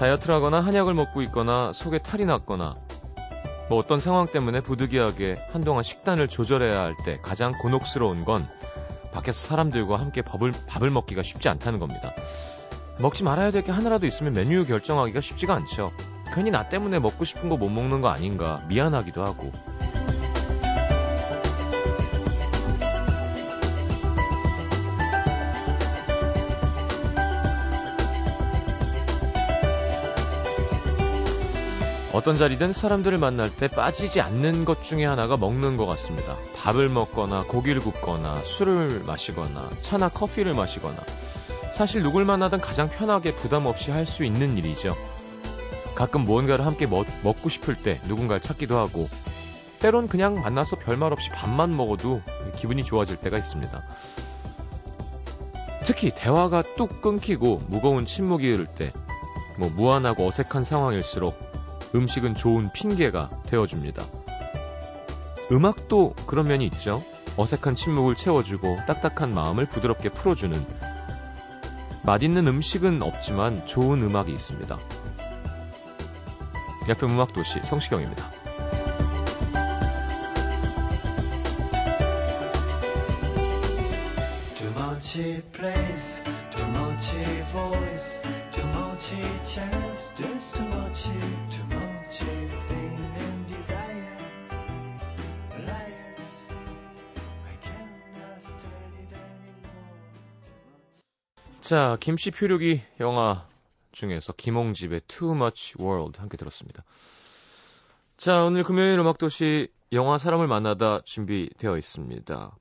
다이어트를 하거나 한약을 먹고 있거나 속에 탈이 났거나 뭐 어떤 상황 때문에 부득이하게 한동안 식단을 조절해야 할 때 가장 곤혹스러운 건 밖에서 사람들과 함께 밥을, 밥을 먹기가 쉽지 않다는 겁니다. 먹지 말아야 될 게 하나라도 있으면 메뉴 결정하기가 쉽지가 않죠. 괜히 나 때문에 먹고 싶은 거 못 먹는 거 아닌가 미안하기도 하고. 어떤 자리든 사람들을 만날 때 빠지지 않는 것 중에 하나가 먹는 것 같습니다. 밥을 먹거나 고기를 굽거나 술을 마시거나 차나 커피를 마시거나 사실 누굴 만나든 가장 편하게 부담 없이 할 수 있는 일이죠. 가끔 무언가를 함께 먹, 먹고 싶을 때 누군가를 찾기도 하고 때론 그냥 만나서 별말 없이 밥만 먹어도 기분이 좋아질 때가 있습니다. 특히 대화가 뚝 끊기고 무거운 침묵이 흐를 때, 뭐 무한하고 어색한 상황일수록 음식은 좋은 핑계가 되어줍니다. 음악도 그런 면이 있죠. 어색한 침묵을 채워주고 딱딱한 마음을 부드럽게 풀어주는 맛있는 음식은 없지만 좋은 음악이 있습니다. FM 음악 도시 성시경입니다. 자, 김씨 표류기 영화 중에서 김홍집의 Too Much World 함께 들었습니다. 자, 오늘 금요일 음악도시 영화 사람을 만나다 준비되어 있습니다.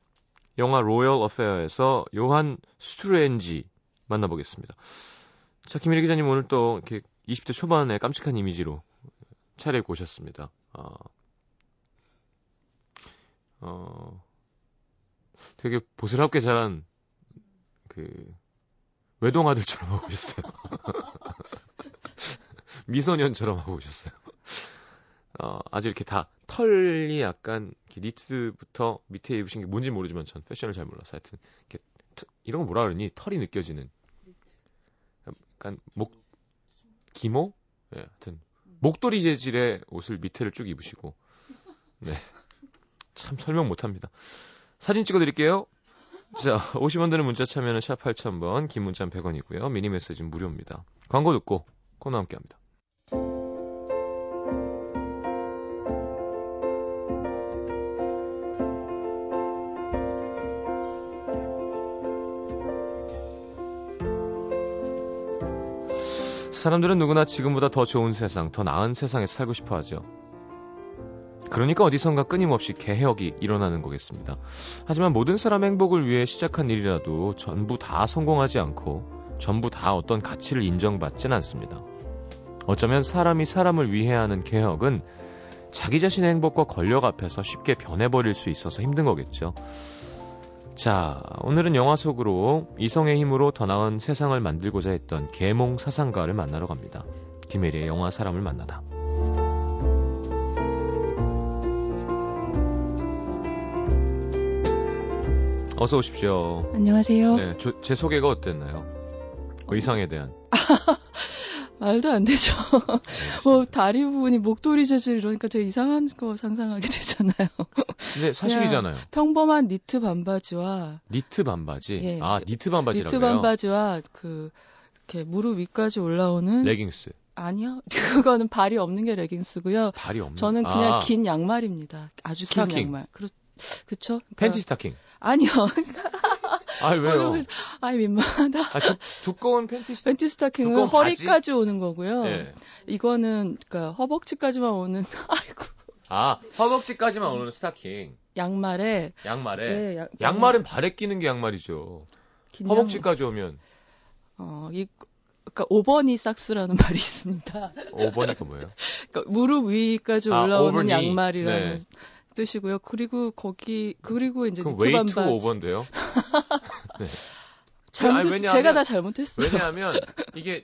영화 로열 어페어에서 요한 스트레인지 만나보겠습니다. 자, 김일희 기자님 오늘 또 이렇게 20대 초반에 깜찍한 이미지로 차려입고 오셨습니다. 어, 어, 되게 보슬럽게 자란 그 외동 아들처럼 하고 오셨어요. 미소년처럼 하고 오셨어요. 어, 아주 이렇게 다 털이 약간 니트부터 밑에 입으신 게 뭔지 모르지만 전 패션을 잘 몰라서 하여튼 이렇게 이런 거 뭐라 그러니 털이 느껴지는 약간 목 기모? 예, 네, 하여튼 목도리 재질의 옷을 밑에를 쭉 입으시고 네. 참 설명 못 합니다. 사진 찍어 드릴게요. 자, 50원 드는 문자 참여는 샵 8000번, 긴 문자는 100원이고요. 미니 메시지는 무료입니다. 광고 듣고 코너 함께 합니다. 사람들은 누구나 지금보다 더 좋은 세상, 더 나은 세상에 살고 싶어 하죠. 그러니까 어디선가 끊임없이 개혁이 일어나는 거겠습니다. 하지만 모든 사람의 행복을 위해 시작한 일이라도 전부 다 성공하지 않고 전부 다 어떤 가치를 인정받진 않습니다. 어쩌면 사람이 사람을 위해 하는 개혁은 자기 자신의 행복과 권력 앞에서 쉽게 변해버릴 수 있어서 힘든 거겠죠. 자, 오늘은 영화 속으로 이성의 힘으로 더 나은 세상을 만들고자 했던 계몽 사상가를 만나러 갑니다. 김혜리의 영화 사람을 만나다. 어서 오십시오. 안녕하세요. 네, 저, 제 소개가 어땠나요? 의상에 대한. 말도 안 되죠. 뭐 다리 부분이 목도리 재질 이러니까 되게 이상한 거 상상하게 되잖아요. 근데 사실이잖아요. 평범한 니트 반바지와 니트 반바지. 예, 아 니트 반바지라고요? 니트 반바지와 그 이렇게 무릎 위까지 올라오는 레깅스. 아니요. 그거는 발이 없는 게 레깅스고요. 발이 없는. 저는 그냥 아. 긴 양말입니다. 아주 스타킹. 긴 양말. 그렇 그쵸? 그러니까, 팬티 스타킹. 아니요. 아 왜요? 아이 민망하다. 아, 두, 꺼운 팬티 스... 팬티 스타킹은 허리까지 오는 거고요. 네. 이거는 그러니까 허벅지까지만 오는 아이고. 아 허벅지까지만 오는 스타킹. 양말에. 양말에. 네, 양, 양말은 발에 끼는 게 양말이죠. 허벅지까지 오면. 어이 그러니까 over knee socks라는 말이 있습니다. over knee가 뭐예요? 그러니까 무릎 위까지 아, 올라오는 아, 양말이라는. 네. 뜻이고요. 그리고 거기 그리고 이제 그럼 way too over인데요. 네. 잘못 아니, 제가 다 잘못했어요. 왜냐하면 이게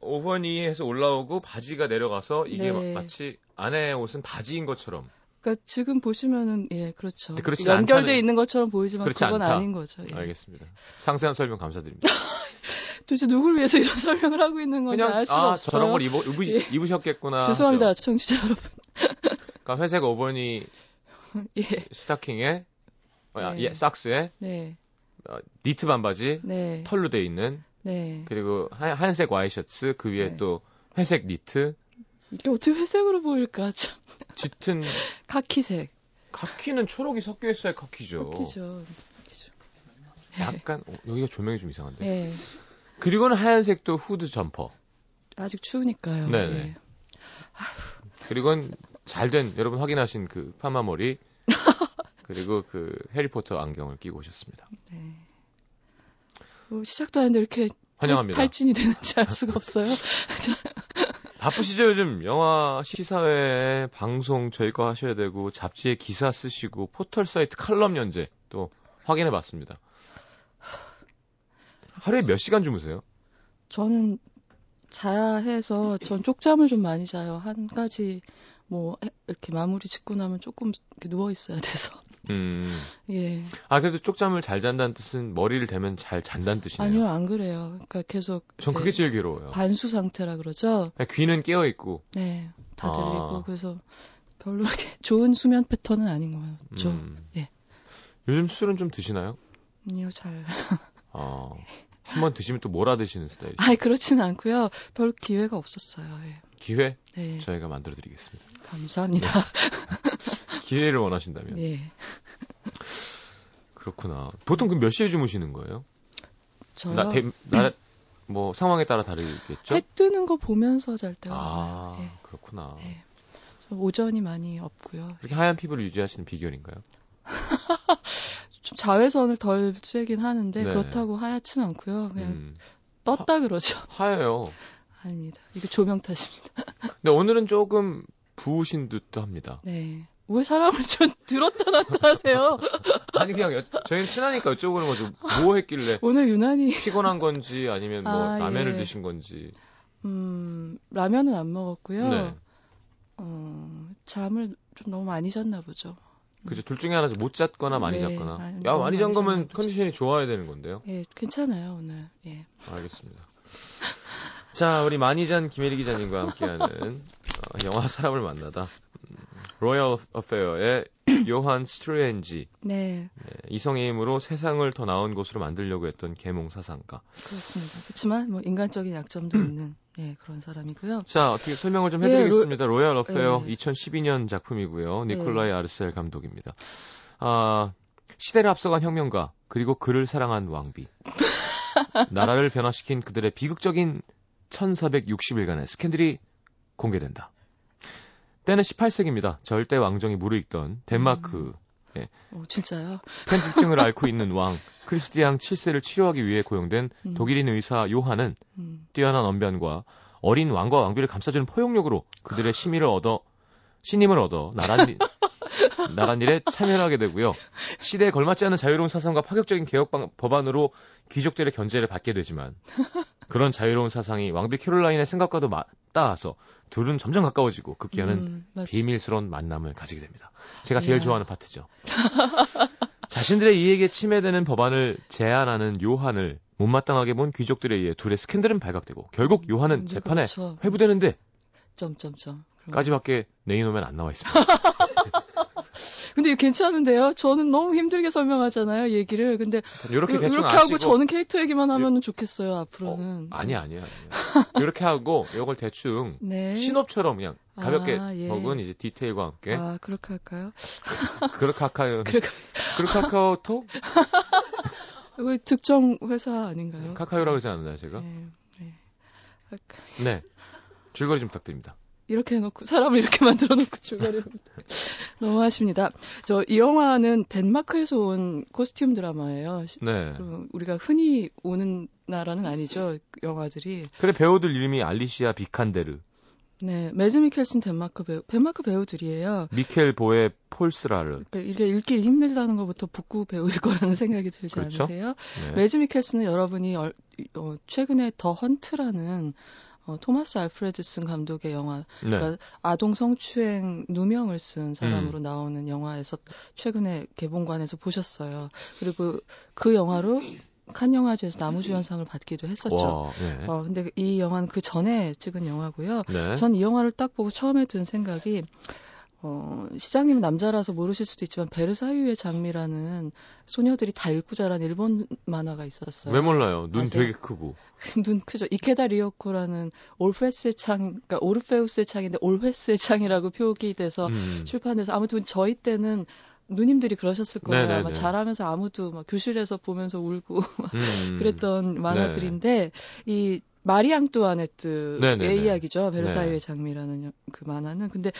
over knee에서 올라오고 바지가 내려가서 이게 네. 마치 안에 옷은 바지인 것처럼. 그러니까 지금 보시면은 예 그렇죠. 연결돼 않다는... 있는 것처럼 보이지만 그건 않다. 아닌 거죠. 예. 알겠습니다. 상세한 설명 감사드립니다. 도대체 누굴 위해서 이런 설명을 하고 있는 건지 알 수가 아, 없어요. 저런 걸 입어, 입으, 예. 입으셨겠구나. 죄송합니다, 하죠. 청취자 여러분. 그러니까 회색 오버니 예, 스타킹에 어, 야, 네. 예, 삭스에 네, 어, 니트 반바지 네, 털로 돼 있는 네. 그리고 하얀, 하얀색 와이셔츠 그 위에 네. 또 회색 니트 이게 어떻게 회색으로 보일까? 참. 짙은 카키색. 카키는 초록이 섞여 있어야 카키죠. 카키죠. 카키죠. 약간 어, 여기가 조명이 좀 이상한데. 예. 그리고는 하얀색도 후드 점퍼. 아직 추우니까요. 네네. 예. 그리고는 잘 된 여러분 확인하신 그 파마 머리 그리고 그 해리포터 안경을 끼고 오셨습니다. 네. 뭐 시작도 하는데 이렇게 환영합니다. 탈진이 되는지 알 수가 없어요. 바쁘시죠 요즘 영화 시사회 방송 저희 거 하셔야 되고 잡지에 기사 쓰시고 포털 사이트 칼럼 연재 또 확인해 봤습니다. 하루에 몇 시간 주무세요? 저는 자야 해서 전 쪽잠을 좀 많이 자요. 한 가지 뭐 해- 이렇게 마무리 짓고 나면 조금 이렇게 누워 있어야 돼서. 음. 예. 아 그래도 쪽잠을 잘 잔다는 뜻은 머리를 대면 잘 잔다는 뜻이네요. 아니요, 안 그래요. 그러니까 계속 전 그게 네, 제일 괴로워요. 반수 상태라 그러죠. 귀는 깨어 있고. 네. 다 아. 들리고 그래서 별로 이렇게 좋은 수면 패턴은 아닌 거죠. 음. 예. 요즘 술은 좀 드시나요? 아니요, 잘. 아, 한 번 드시면 또 몰아 드시는 스타일. 아니 그렇지는 않고요. 별 기회가 없었어요. 예. 기회 네. 저희가 만들어 드리겠습니다. 감사합니다. 기회를 원하신다면. 예. 그렇구나. 보통 그럼 몇 시에 주무시는 거예요? 저요. 나, 대, 나, 뭐 상황에 따라 다르겠죠? 해 뜨는 거 보면서 잘 때가 아. 예. 그렇구나. 예. 저 오전이 많이 없고요. 그렇게 하얀 피부를 유지하시는 비결인가요? 좀 자외선을 덜 쐬긴 하는데 네. 그렇다고 하얗진 않고요. 그냥 음, 떴다 그러죠. 하얘요. 아닙니다. 이거 조명 탓입니다. 근데 오늘은 조금 부으신 듯도 합니다. 네. 왜 사람을 좀 들었다 놨다 하세요? 아니 그냥 여, 저희는 친하니까 여쭤보는 거죠. 뭐 했길래 오늘 유난히 피곤한 건지 아니면 뭐 아, 라면을 예. 드신 건지. 음 라면은 안 먹었고요. 네. 어, 잠을 좀 너무 많이 잤나 보죠. 그죠. 둘 중에 하나죠. 못 잤거나 많이 네, 잤거나. 많이- 야, 많이 잔 거면. 컨디션이 좋아야 되는 건데요. 예, 괜찮아요 오늘. 예. 알겠습니다. 자, 우리 많이 잔 김혜리 기자님과 함께하는 어, 영화 사람을 만나다. 음, 로얄 어페어의 요한 스트루엔시 네, 네, 이성의 힘으로 세상을 더 나은 곳으로 만들려고 했던 계몽 사상가. 그렇습니다. 그렇지만 뭐 인간적인 약점도 있는 예, 그런 사람이고요. 자, 어떻게 설명을 좀 네, 해드리겠습니다. 로... 얄 어페어 네. 2012년 작품이고요. 네. 니콜라이 아르셀 감독입니다. 아, 시대를 앞서간 혁명가 그리고 그를 사랑한 왕비. 나라를 변화시킨 그들의 비극적인 1460일간의 스캔들이 공개된다. 때는 18세기입니다. 절대 왕정이 무르익던 덴마크 어, 진짜요? 편집증을 앓고 있는 왕 크리스티앙 7세를 치료하기 위해 고용된 음, 독일인 의사 요한은 음, 뛰어난 언변과 어린 왕과 왕비를 감싸주는 포용력으로 그들의 심의를 얻어 신임을 얻어 나란 일, 나란 일에 참여를 하게 되고요. 시대에 걸맞지 않은 자유로운 사상과 파격적인 개혁 방- 법안으로 귀족들의 견제를 받게 되지만 그런 자유로운 사상이 왕비 캐롤라인의 생각과도 맞닿아서 둘은 점점 가까워지고 급기야는 음. 비밀스러운 만남을 가지게 됩니다. 제가 제일 이야. 좋아하는 파트죠. 자신들의 이익에 침해되는 법안을 제안하는 요한을 못마땅하게 본 귀족들에 의해 둘의 스캔들은 발각되고 결국 요한은 음, 재판에 그렇죠. 회부되는데 점점점. 까지밖에 내이놓으면 안 나와 있습니다. 근데 괜찮은데요? 저는 너무 힘들게 설명하잖아요, 얘기를. 근데 이렇게 이렇게 대충 하고 아시고 저는 캐릭터 얘기만 하면 좋겠어요, 앞으로는. 아니야 아니야 아니야. 이렇게 하고 이걸 대충 네. 신업처럼 그냥 가볍게 아, 예. 혹은 이제 디테일과 함께 아, 그렇게 할까요? 그렇카카오 그렇게- 그렇카카오톡 이거 특정 회사 아닌가요? 카카오라고 그러지 않나요 제가? 네, 네. 네 줄거리 좀 부탁드립니다. 이렇게 해놓고 사람을 이렇게 만들어 놓고 중간에 너무 하십니다. 저 이 영화는 덴마크에서 온 코스튬 드라마예요. 시- 네. 우리가 흔히 오는 나라는 아니죠 영화들이. 그래 배우들 이름이 알리시아 비칸데르, 네, 매즈 미켈슨 덴마크 배우, 덴마크 배우들이에요. 미켈 보에 폴스라르. 그러니까 이게 읽기 힘들다는 것부터 북구 배우일 거라는 생각이 들지 그렇죠. 않으세요? 네. 매즈 미켈슨은 여러분이 얼- 어, 최근에 더 헌트라는 어, 토마스 알프레드슨 감독의 영화, 네. 그러니까 아동 성추행 누명을 쓴 음. 사람으로 나오는 영화에서 최근에 개봉관에서 보셨어요. 그리고 그 영화로 칸 영화제에서 나무주연상을 받기도 했었죠. 와, 네. 어, 근데 이 영화는 그 전에 찍은 영화고요. 네. 전이 영화를 딱 보고 처음에 든 생각이 어, 시장님은 남자라서 모르실 수도 있지만 베르사유의 장미라는 소녀들이 다 읽고 자란 일본 만화가 있었어요. 왜 몰라요? 눈 아세요? 되게 크고. 눈 크죠. 이케다 리오코라는 올페스의 창, 그러니까 오르페우스의 창인데 올페스의 창이라고 표기돼서 음. 출판돼서 아무튼 저희 때는 누님들이 그러셨을 거예요. 네네네. 아마 자라면서 아무도 막 교실에서 보면서 울고 음. 그랬던 만화들인데 이 마리 앙 뚜아네트의 네네네. 이야기죠. 베르사유의 네. 장미라는 여- 그 만화는 근데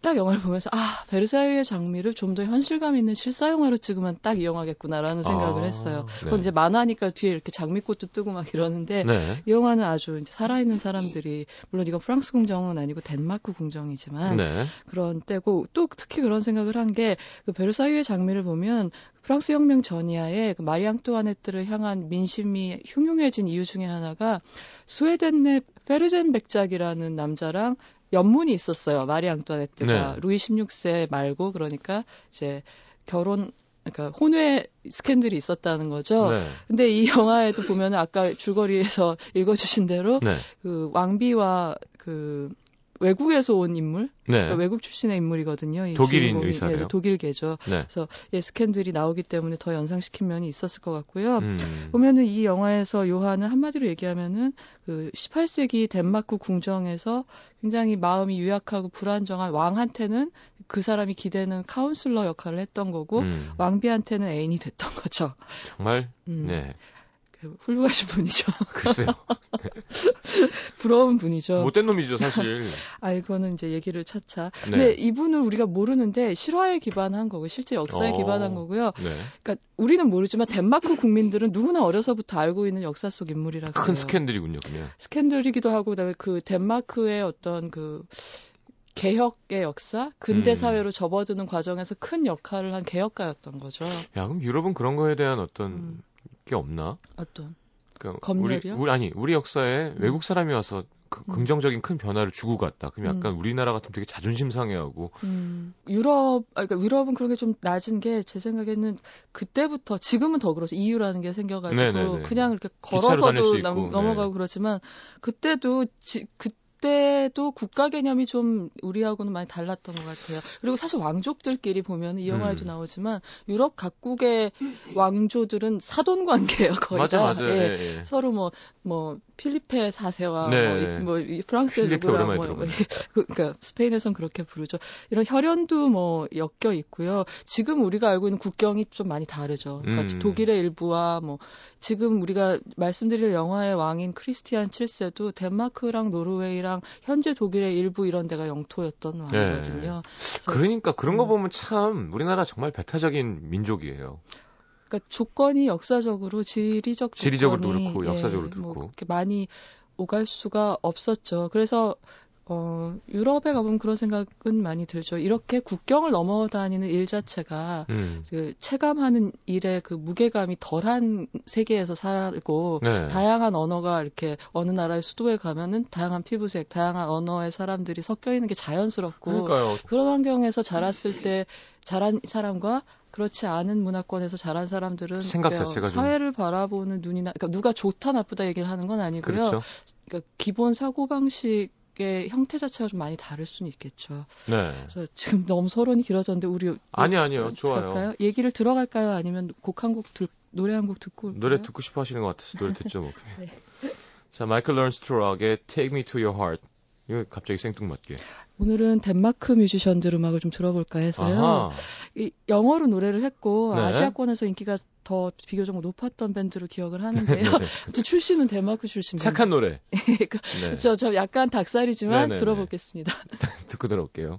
딱 영화를 보면서 아 베르사유의 장미를 좀 더 현실감 있는 실사 영화로 찍으면 딱 이 영화겠구나라는 생각을 아, 했어요. 네. 그건 이제 만화니까 뒤에 이렇게 장미꽃도 뜨고 막 이러는데 네. 이 영화는 아주 이제 살아있는 사람들이 물론 이건 프랑스 궁정은 아니고 덴마크 궁정이지만 네. 그런 때고 또 특히 그런 생각을 한 게 그 베르사유의 장미를 보면 프랑스 혁명 전이하에 그 마리 앙뚜아네트를 향한 민심이 흉흉해진 이유 중에 하나가 스웨덴 내 페르젠 백작이라는 남자랑 연문이 있었어요. 마리 앙뚜아네트가 네. 루이 16세 말고 그러니까 이제 결혼 그러니까 혼외 스캔들이 있었다는 거죠. 네. 근데 이 영화에도 보면 아까 줄거리에서 읽어주신 대로 네. 그 왕비와 그 외국에서 온 인물, 네. 그러니까 외국 출신의 인물이거든요. 이 독일인. 의사래요? 네, 독일계죠. 네. 그래서 예, 스캔들이 나오기 때문에 더 연상시킨 면이 있었을 것 같고요. 음. 보면은 이 영화에서 요한은 한마디로 얘기하면은 그 18세기 덴마크 궁정에서 굉장히 마음이 유약하고 불안정한 왕한테는 그 사람이 기대는 카운슬러 역할을 했던 거고 음. 왕비한테는 애인이 됐던 거죠. 정말 음, 네. 그 훌륭하신 분이죠. 글쎄요. 부러운 분이죠. 못된 놈이죠, 사실. 아, 이거는 이제 얘기를 차차. 네. 근데 이분을 우리가 모르는데 실화에 기반한 거고 실제 역사에 어. 기반한 거고요. 네. 그러니까 우리는 모르지만 덴마크 국민들은 누구나 어려서부터 알고 있는 역사 속 인물이라고 큰 해요. 스캔들이군요, 그냥. 스캔들이기도 하고 그다음에 그 덴마크의 어떤 그 개혁의 역사, 근대 음. 사회로 접어드는 과정에서 큰 역할을 한 개혁가였던 거죠. 야, 그럼 유럽은 그런 거에 대한 어떤 음. 게 없나? 어떤 그러니까 검열이요? 우리, 우리 아니 우리 역사에 음. 외국 사람이 와서 그 음. 긍정적인 큰 변화를 주고 갔다. 그럼 약간 우리나라 같으면 되게 자존심 상해하고. 음, 유럽, 아, 그러니까 유럽은 그런 게 좀 낮은 게 제 생각에는 그때부터 지금은 더 그렇죠. EU라는 게 생겨가지고 네네네. 그냥 이렇게 기차로 다닐 수 걸어서도 넘, 네. 넘어가고 그렇지만 그때도 지, 그 때도 국가 개념이 좀 우리하고는 많이 달랐던 것 같아요. 그리고 사실 왕족들끼리 보면 이 영화에도 음. 나오지만 유럽 각국의 왕조들은 사돈 관계예요. 거의 맞아 다. 맞아. 예. 예, 예. 서로 뭐, 뭐, 필리페 사세와, 네. 뭐, 이- 뭐, 필리페 누구랑 뭐, 뭐, 들어보네. 그, 그러니까 스페인에선 그렇게 부르죠. 이런 혈연도 뭐 엮여 있고요. 지금 우리가 알고 있는 국경이 좀 많이 다르죠. 그러니까 음. 독일의 일부와 뭐 지금 우리가 말씀드릴 영화의 왕인 크리스티안 7세도 덴마크랑 노르웨이랑 현재 독일의 일부 이런 데가 영토였던 왕이거든요. 그래서 그러니까 그런 거 음. 보면 참 우리나라 정말 배타적인 민족이에요. 그러니까 조건이 역사적으로 지리적 조건이 지리적으로도 그렇고 예, 역사적으로도 뭐 그렇고. 많이 오갈 수가 없었죠. 그래서 어 유럽에 가보면 그런 생각은 많이 들죠. 이렇게 국경을 넘어 다니는 일 자체가 음. 그 체감하는 일의 그 무게감이 덜한 세계에서 살고 네. 다양한 언어가 이렇게 어느 나라의 수도에 가면은 다양한 피부색, 다양한 언어의 사람들이 섞여 있는 게 자연스럽고 그러니까요. 그런 환경에서 자랐을 때 자란 사람과 그렇지 않은 문화권에서 자란 사람들은 생각 자체가 좀- 사회를 바라보는 눈이나 그러니까 누가 좋다 나쁘다 얘기를 하는 건 아니고요. 그렇죠. 그러니까 기본 사고 방식 의 형태 자체가 좀 많이 다를 수는 있겠죠. 네. 그래서 지금 너무 서론이 길어졌는데 우리 아니 아니요. 좋아요. 할까요? 얘기를 들어갈까요? 아니면 곡 한곡 노래 한 곡 듣고 올까요? 노래 듣고 싶어 하시는 것 같아서 노래 듣죠, 뭐. 네. 자, Michael Learns to Rock의 Take Me to Your Heart. 이거 갑자기 생뚱맞게. 오늘은 덴마크 뮤지션들 음악을 좀 들어볼까 해서요. 아하. 이 영어로 노래를 했고 네. 아시아권에서 인기가 더 비교적 높았던 밴드로 기억을 하는데요. 네. 아무튼 출신은 덴마크 출신. 착한 노래. 밴드. 네. 그렇죠. 저 약간 닭살이지만 네네네. 들어보겠습니다. 듣고 들어올게요.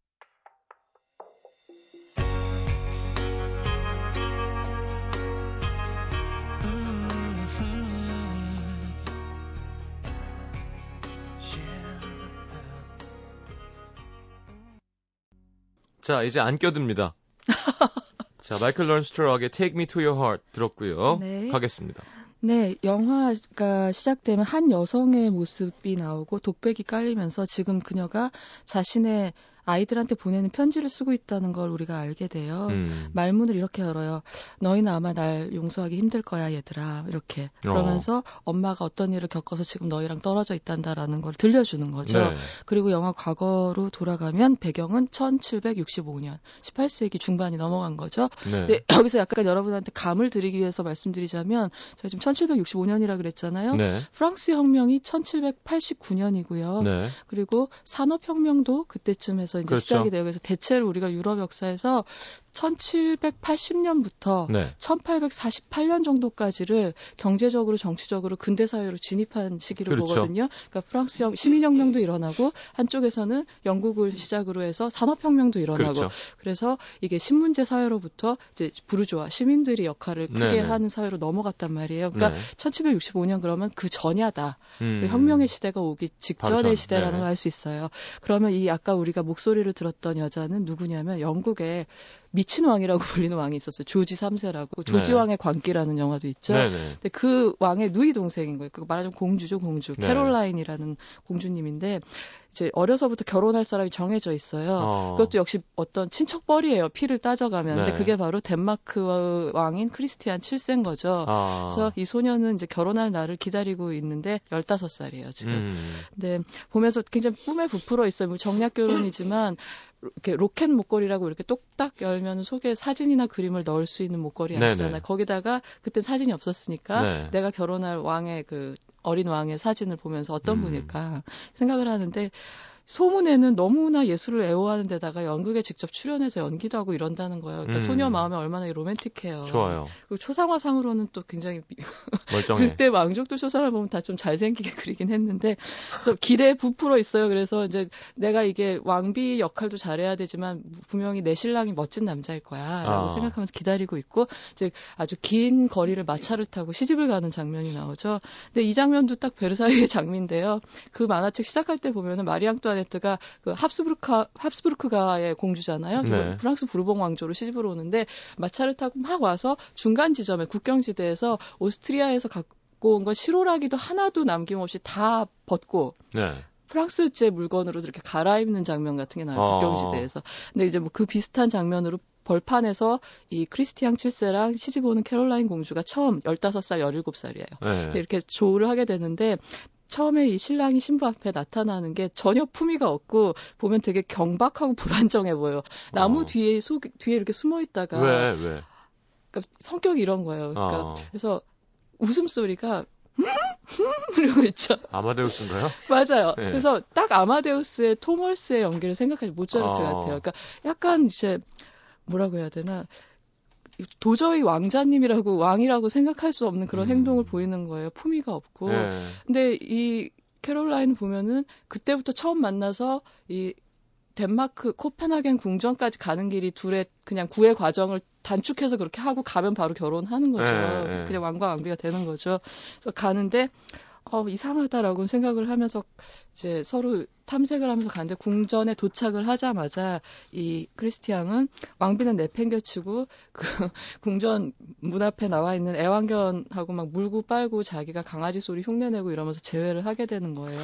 자, 이제 안 껴듭니다. 자, 마이클 런스트락의 Take Me to Your Heart 들었고요. 네. 하겠습니다. 네, 영화가 시작되면 한 여성의 모습이 나오고 독백이 깔리면서 지금 그녀가 자신의 아이들한테 보내는 편지를 쓰고 있다는 걸 우리가 알게 돼요. 음. 말문을 이렇게 열어요. 너희는 아마 날 용서하기 힘들 거야, 얘들아. 이렇게. 그러면서 어. 엄마가 어떤 일을 겪어서 지금 너희랑 떨어져 있단다라는 걸 들려주는 거죠. 네. 그리고 영화 과거로 돌아가면 배경은 1765년, 18세기 중반이 넘어간 거죠. 네. 근데 여기서 약간 여러분한테 감을 드리기 위해서 말씀드리자면 제가 지금 1765년이라 그랬잖아요. 네. 프랑스 혁명이 1789년이고요. 네. 그리고 산업혁명도 그때쯤에서 이제 그렇죠. 시작이 되고 그래서 대체로 우리가 유럽 역사에서 1780년부터 네. 1848년 정도까지를 경제적으로 정치적으로 근대 사회로 진입한 시기를 그렇죠. 보거든요. 그러니까 프랑스 시민혁명도 일어나고 한쪽에서는 영국을 시작으로 해서 산업혁명도 일어나고 그렇죠. 그래서 이게 신문제 사회로부터 이제 부르주아 시민들이 역할을 크게 네네. 하는 사회로 넘어갔단 말이에요. 그러니까 네. 1765년 그러면 그 전야다. 음. 혁명의 시대가 오기 직전의 시대라는 걸 알 수 있어요. 그러면 이 아까 우리가 목소리 를 들었던 여자는 누구냐면 영국의 미친 왕이라고 불리는 왕이 있었어요. 조지 3세라고. 조지 네. 왕의 광기라는 영화도 있죠. 네, 네. 근데 그 왕의 누이 동생인 거예요. 그 말하자면 공주죠, 공주. 네. 캐롤라인이라는 공주님인데 이제 어려서부터 결혼할 사람이 정해져 있어요. 어. 그것도 역시 어떤 친척벌이에요. 피를 따져가면. 근데 네. 그게 바로 덴마크 왕인 크리스티안 7세인 거죠. 어. 그래서 이 소녀는 이제 결혼할 날을 기다리고 있는데 15살이에요, 지금. 음. 근데 보면서 굉장히 꿈에 부풀어 있어요. 뭐 정략 결혼이지만 이렇게 로켓 목걸이라고 이렇게 똑딱 열면 속에 사진이나 그림을 넣을 수 있는 목걸이 아시잖아요. 거기다가 그때 사진이 없었으니까 네. 내가 결혼할 왕의 그 어린 왕의 사진을 보면서 어떤 음. 분일까 생각을 하는데 소문에는 너무나 예술을 애호하는 데다가 연극에 직접 출연해서 연기도 하고 이런다는 거예요. 그러니까 음. 소녀 마음에 얼마나 로맨틱해요. 좋아요. 그리고 초상화상으로는 또 굉장히 멀쩡해. 그때 왕족도 초상을 보면 다 좀 잘생기게 그리긴 했는데 그래서 기대에 부풀어 있어요. 그래서 이제 내가 이게 왕비 역할도 잘해야 되지만 분명히 내 신랑이 멋진 남자일 거야라고 아. 생각하면서 기다리고 있고 이제 아주 긴 거리를 마차를 타고 시집을 가는 장면이 나오죠. 근데 이 장면도 딱 베르사유의 장미인데요. 그 만화책 시작할 때 보면은 마리앙뚜 아 안토네트가 그 합스부르크 합스부르크가의 공주잖아요. 네. 프랑스 부르봉 왕조로 시집을 오는데 마차를 타고 막 와서 중간 지점에 국경지대에서 오스트리아에서 갖고 온 건 실오라기도 하나도 남김없이 다 벗고 네. 프랑스제 물건으로 이렇게 갈아입는 장면 같은 게 나와요. 어. 국경지대에서. 근데 이제 뭐 그 비슷한 장면으로 벌판에서 이 크리스티앙 7세랑 시집 오는 캐롤라인 공주가 처음 15살, 17살이에요. 네. 이렇게 조를 하게 되는데 처음에 이 신랑이 신부 앞에 나타나는 게 전혀 품위가 없고 보면 되게 경박하고 불안정해 보여요. 나무 어. 뒤에 속 뒤에 이렇게 숨어 있다가 왜 왜? 그러니까 성격이 이런 거예요. 그러니까 어. 그래서 웃음소리가 그리고 있죠. 아마데우스인가요? 맞아요. 네. 그래서 딱 아마데우스의 토멀스의 연기를 생각하지 모차르트 어. 같아요. 그러니까 약간 이제 뭐라고 해야 되나 도저히 왕자님이라고 왕이라고 생각할 수 없는 그런 음. 행동을 보이는 거예요. 품위가 없고. 네. 근데 이 캐롤라인 보면은 그때부터 처음 만나서 이 덴마크 코펜하겐 궁전까지 가는 길이 둘의 그냥 구애 과정을 단축해서 그렇게 하고 가면 바로 결혼하는 거죠. 네, 네. 그냥 왕과 왕비가 되는 거죠. 그래서 가는데 어, 이상하다라고 생각을 하면서 이제 서로 탐색을 하면서 가는데 궁전에 도착을 하자마자 이 크리스티앙은 왕비는 내팽겨치고 그 궁전 문 앞에 나와 있는 애완견하고 막 물고 빨고 자기가 강아지 소리 흉내내고 이러면서 재회를 하게 되는 거예요.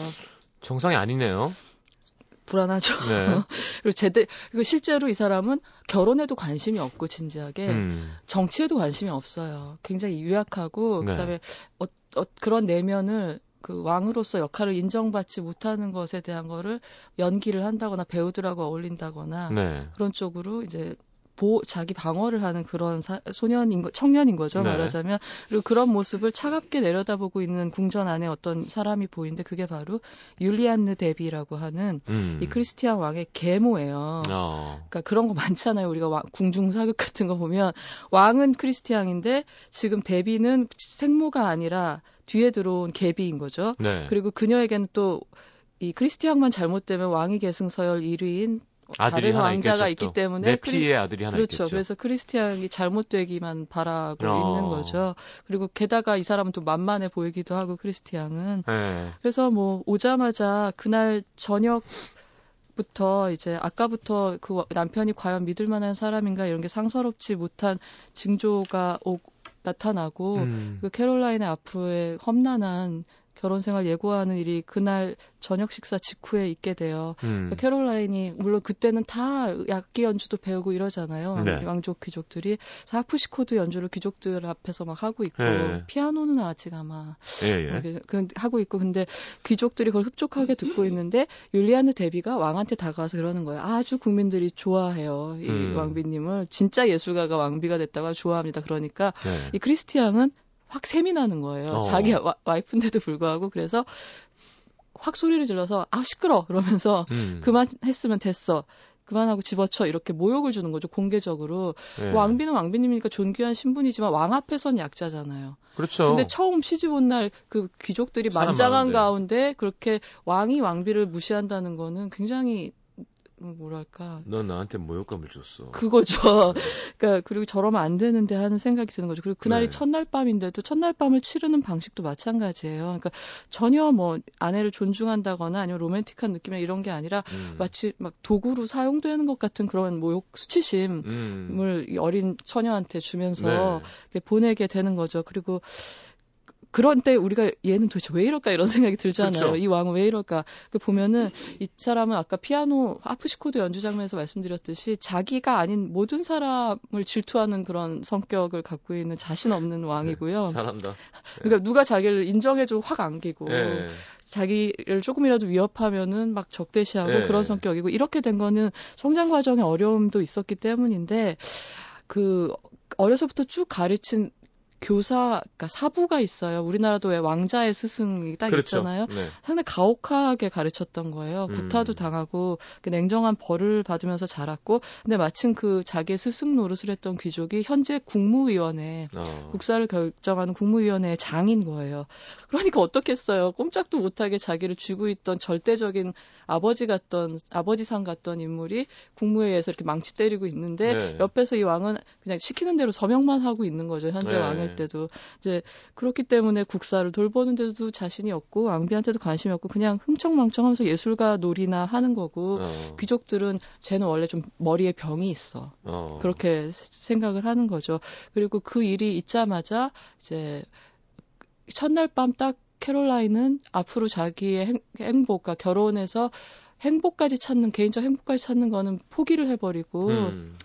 정상이 아니네요. 불안하죠. 네. 그리고 제대 그리고 실제로 이 사람은 결혼에도 관심이 없고 진지하게 음. 정치에도 관심이 없어요. 굉장히 유약하고 네. 그다음에 어, 어, 그런 내면을 그 왕으로서 역할을 인정받지 못하는 것에 대한 거를 연기를 한다거나 배우들하고 어울린다거나 네. 그런 쪽으로 이제 보 자기 방어를 하는 그런 사, 소년인 거 청년인 거죠 네. 말하자면 그리고 그런 모습을 차갑게 내려다보고 있는 궁전 안에 어떤 사람이 보이는데 그게 바로 율리안느 데비라고 하는 음. 이 크리스티안 왕의 계모예요. 어. 그러니까 그런 거 많잖아요. 우리가 왕, 궁중 사극 같은 거 보면 왕은 크리스티안인데 지금 데비는 생모가 아니라 뒤에 들어온 계비인 거죠. 네. 그리고 그녀에게는 또 이 크리스티안만 잘못되면 왕위 계승 서열 1위인 아들이 다른 왕자가 있기 때문에 네피의 크리... 아들이 하나 그렇죠. 있겠죠. 그래서 크리스티안이 잘못되기만 바라고 어. 있는 거죠. 그리고 게다가 이 사람은 또 만만해 보이기도 하고 크리스티안은 네. 그래서 뭐 오자마자 그날 저녁 부터 이제 아까부터 그 남편이 과연 믿을 만한 사람인가 이런 게 상서롭지 못한 징조가 오, 나타나고 음. 그 캐롤라인의 앞으로의 험난한 결혼 생활 예고하는 일이 그날 저녁 식사 직후에 있게 돼요. 음. 그러니까 캐롤라인이 물론 그때는 다 악기 연주도 배우고 이러잖아요. 네. 왕족 귀족들이 하프시코드 연주를 귀족들 앞에서 막 하고 있고 네. 피아노는 아직 아마 예, 예. 그, 그, 하고 있고 근데 귀족들이 그걸 흡족하게 듣고 있는데 율리아느 데비가 왕한테 다가와서 그러는 거예요. 아주 국민들이 좋아해요. 이 음. 왕비님을 진짜 예술가가 왕비가 됐다가 좋아합니다. 그러니까 네. 이 크리스티앙은 확 셈이 나는 거예요. 어. 자기 와, 와이프인데도 불구하고 그래서 확 소리를 질러서 아 시끄러 그러면서 음. 그만했으면 됐어. 그만하고 집어쳐 이렇게 모욕을 주는 거죠 공개적으로 예. 왕비는 왕비님이니까 존귀한 신분이지만 왕 앞에선 약자잖아요. 그렇죠. 근데 처음 시집 온 날 그 귀족들이 만장한. 가운데 그렇게 왕이 왕비를 무시한다는 거는 굉장히 음, 뭐랄까 넌 나한테 모욕감을 줬어. 그거죠. 그러니까 그리고 저러면 안 되는데 하는 생각이 드는 거죠. 그리고 그날이 네. 첫날 밤인데도 첫날 밤을 치르는 방식도 마찬가지예요. 그러니까 전혀 뭐 아내를 존중한다거나 아니면 로맨틱한 느낌이나 이런 게 아니라 음. 마치 막 도구로 사용되는 것 같은 그런 모욕 수치심을 음. 이 어린 처녀한테 주면서 네. 보내게 되는 거죠. 그리고 그런 때 우리가 얘는 도대체 왜 이럴까 이런 생각이 들잖아요. 그렇죠. 이 왕은 왜 이럴까? 그 보면은 이 사람은 아까 피아노 하프시코드 연주 장면에서 말씀드렸듯이 자기가 아닌 모든 사람을 질투하는 그런 성격을 갖고 있는 자신 없는 왕이고요. 잘한다. 그러니까 누가 자기를 인정해줘 확 안기고 예. 자기를 조금이라도 위협하면은 막 적대시하고 예. 그런 성격이고 이렇게 된 거는 성장 과정에 어려움도 있었기 때문인데 그 어려서부터 쭉 가르친 교사, 그러니까 사부가 있어요. 우리나라도 왜 왕자의 스승이 딱 그렇죠. 있잖아요. 네. 상당히 가혹하게 가르쳤던 거예요. 음. 구타도 당하고 그 냉정한 벌을 받으면서 자랐고, 근데 마침 그 자기의 스승 노릇을 했던 귀족이 현재 국무위원회 어. 국사를 결정하는 국무위원회의 장인 거예요. 그러니까 어떻겠어요. 꼼짝도 못하게 자기를 쥐고 있던 절대적인 아버지 같던 아버지상 같던 인물이 국무회의에서 이렇게 망치 때리고 있는데 네. 옆에서 이 왕은 그냥 시키는 대로 서명만 하고 있는 거죠. 현재 네. 왕일 때도 이제 그렇기 때문에 국사를 돌보는 데도 자신이 없고 왕비한테도 관심이 없고 그냥 흥청망청하면서 예술가 놀이나 하는 거고 어. 귀족들은 쟤는 원래 좀 머리에 병이 있어. 어. 그렇게 생각을 하는 거죠. 그리고 그 일이 있자마자 이제 첫날 밤 딱 캐롤라인은 앞으로 자기의 행, 행복, 그러니까 결혼해서 행복까지 찾는 개인적 행복까지 찾는 거는 포기를 해버리고 음.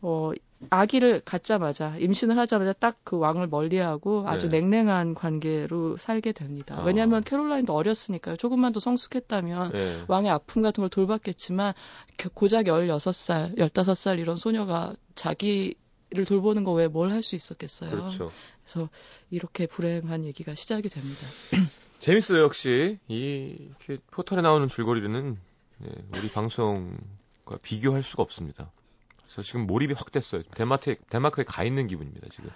어 아기를 갖자마자 임신을 하자마자 딱 그 왕을 멀리하고 아주 네. 냉랭한 관계로 살게 됩니다. 아. 왜냐하면 캐롤라인도 어렸으니까요. 조금만 더 성숙했다면 예. 왕의 아픔 같은 걸 돌봤겠지만 겨- 고작 16살, 15살 이런 소녀가 자기 를 돌보는 거 외에 뭘 할 수 있었겠어요. 그렇죠. 그래서 이렇게 불행한 얘기가 시작이 됩니다. 재밌어요, 역시. 이, 포털에 나오는 줄거리는 예, 우리 방송과 비교할 수가 없습니다. 그래서 지금 몰입이 확 됐어요. 데마트, 데마크에 가 있는 기분입니다, 지금.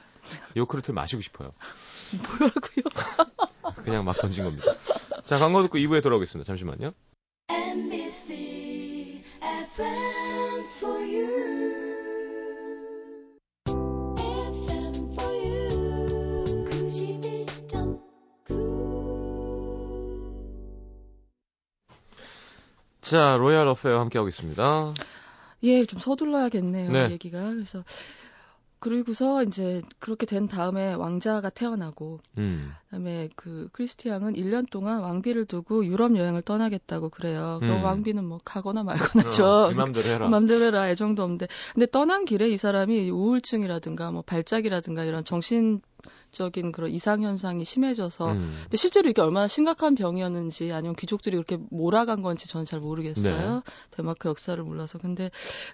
요크루트를 마시고 싶어요. 뭐라고요? 그냥 막 던진 겁니다. 자, 광고 듣고 2부에 돌아오겠습니다. 잠시만요. NBC FM for you. FM for you. 91.9. 자, 로얄 어페어 함께하고 있습니다. 예, 좀 서둘러야겠네요, 네. 얘기가. 그래서 그리고서 이제 그렇게 된 다음에 왕자가 태어나고 음. 그다음에 그 크리스티앙은 1년 동안 왕비를 두고 유럽 여행을 떠나겠다고 그래요. 그럼 음. 왕비는 뭐 가거나 말거나죠. 어, 네 맘대로 해라. 맘대로 해라 애정도 없는데 근데 떠난 길에 이 사람이 우울증이라든가 뭐 발작이라든가 이런 정신 적인 그런 이상 현상이 심해져서 음. 근데 실제로 이게 얼마나 심각한 병이었는지 아니면 귀족들이 그렇게 몰아간 건지 저는 잘 모르겠어요. 네. 데마크 역사를 몰라서 근데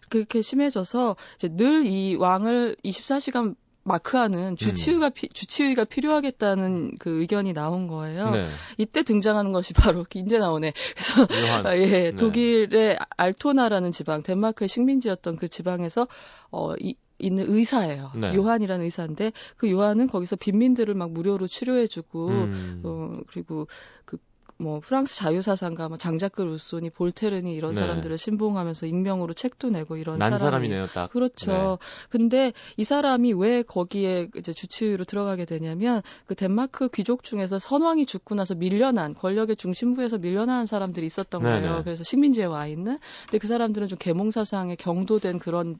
그렇게 심해져서 이제 늘 이 왕을 24시간 마크하는 주치의가 피- 주치의가 필요하겠다는 그 의견이 나온 거예요. 네. 이때 등장하는 것이 바로 이제 나오네. 그래서. 아, 예, 네. 독일의 알토나라는 지방, 덴마크의 식민지였던 그 지방에서 어, 이, 있는 의사예요. 네. 요한이라는 의사인데 그 요한은 거기서 빈민들을 막 무료로 치료해주고 음. 어, 그리고 그뭐 프랑스 자유사상가 뭐 장자크 루소니 볼테르니 이런 네. 사람들을 신봉하면서 익명으로 책도 내고 이런 난 사람이 사람이네요, 딱. 그렇죠. 근데 이 사람이 왜 거기에 이제 주치의로 들어가게 되냐면 그 덴마크 귀족 중에서 선왕이 죽고 나서 밀려난 권력의 중심부에서 밀려난 사람들이 있었던 네네. 거예요. 그래서 식민지에 와 있는. 근데 그 사람들은 좀 계몽 사상에 경도된 그런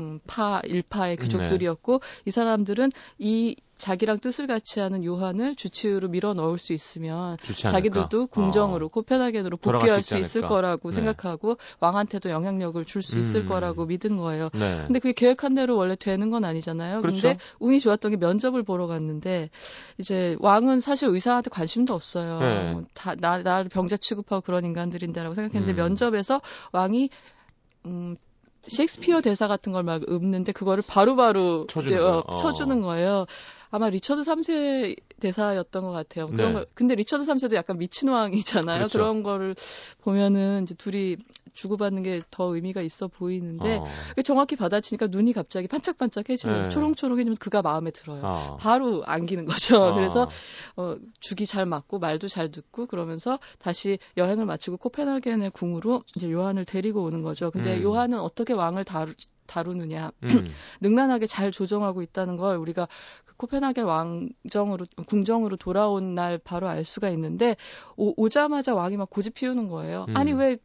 음, 파 일파의 귀족들이었고 이 사람들은 이 자기랑 뜻을 같이 하는 요한을 주치의로 밀어 넣을 수 있으면? 자기들도 궁정으로 어. 코펜하겐으로 복귀할 수 수 있을? 거라고 네. 생각하고 왕한테도 영향력을 줄 수 있을 음. 거라고 믿은 거예요. 네. 근데 그게 계획한 대로 원래 되는 건 아니잖아요. 그렇죠. 근데 운이 좋았던 게 면접을 보러 갔는데 이제 왕은 사실 의사한테 관심도 없어요. 네. 뭐다 나, 나를 병자 취급하고 그런 인간들인데라고 생각했는데 음. 면접에서 왕이 음 셰익스피어 대사 같은 걸 막 읊는데 그거를 바로바로 쳐주는 이제, 거예요. 어, 어. 쳐주는 거예요. 아마 리처드 3세 대사였던 것 같아요. 그런 네. 걸, 근데 리처드 3세도 약간 미친 왕이잖아요. 그렇죠. 그런 거를 보면은 이제 둘이 주고받는 게 더 의미가 있어 보이는데 어. 정확히 받아치니까 눈이 갑자기 반짝반짝해지면서 네. 초롱초롱해지면서 그가 마음에 들어요. 어. 바로 안기는 거죠. 어. 그래서 어, 죽이 잘 맞고 말도 잘 듣고 그러면서 다시 여행을 마치고 코펜하겐의 궁으로 이제 요한을 데리고 오는 거죠. 근데 음. 요한은 어떻게 왕을 다루, 다루느냐 음. 능란하게 잘 조정하고 있다는 걸 우리가 그 코펜하겐 왕정으로 궁정으로 돌아온 날 바로 알 수가 있는데 오, 오자마자 왕이 막 고집 피우는 거예요. 음. 아니 왜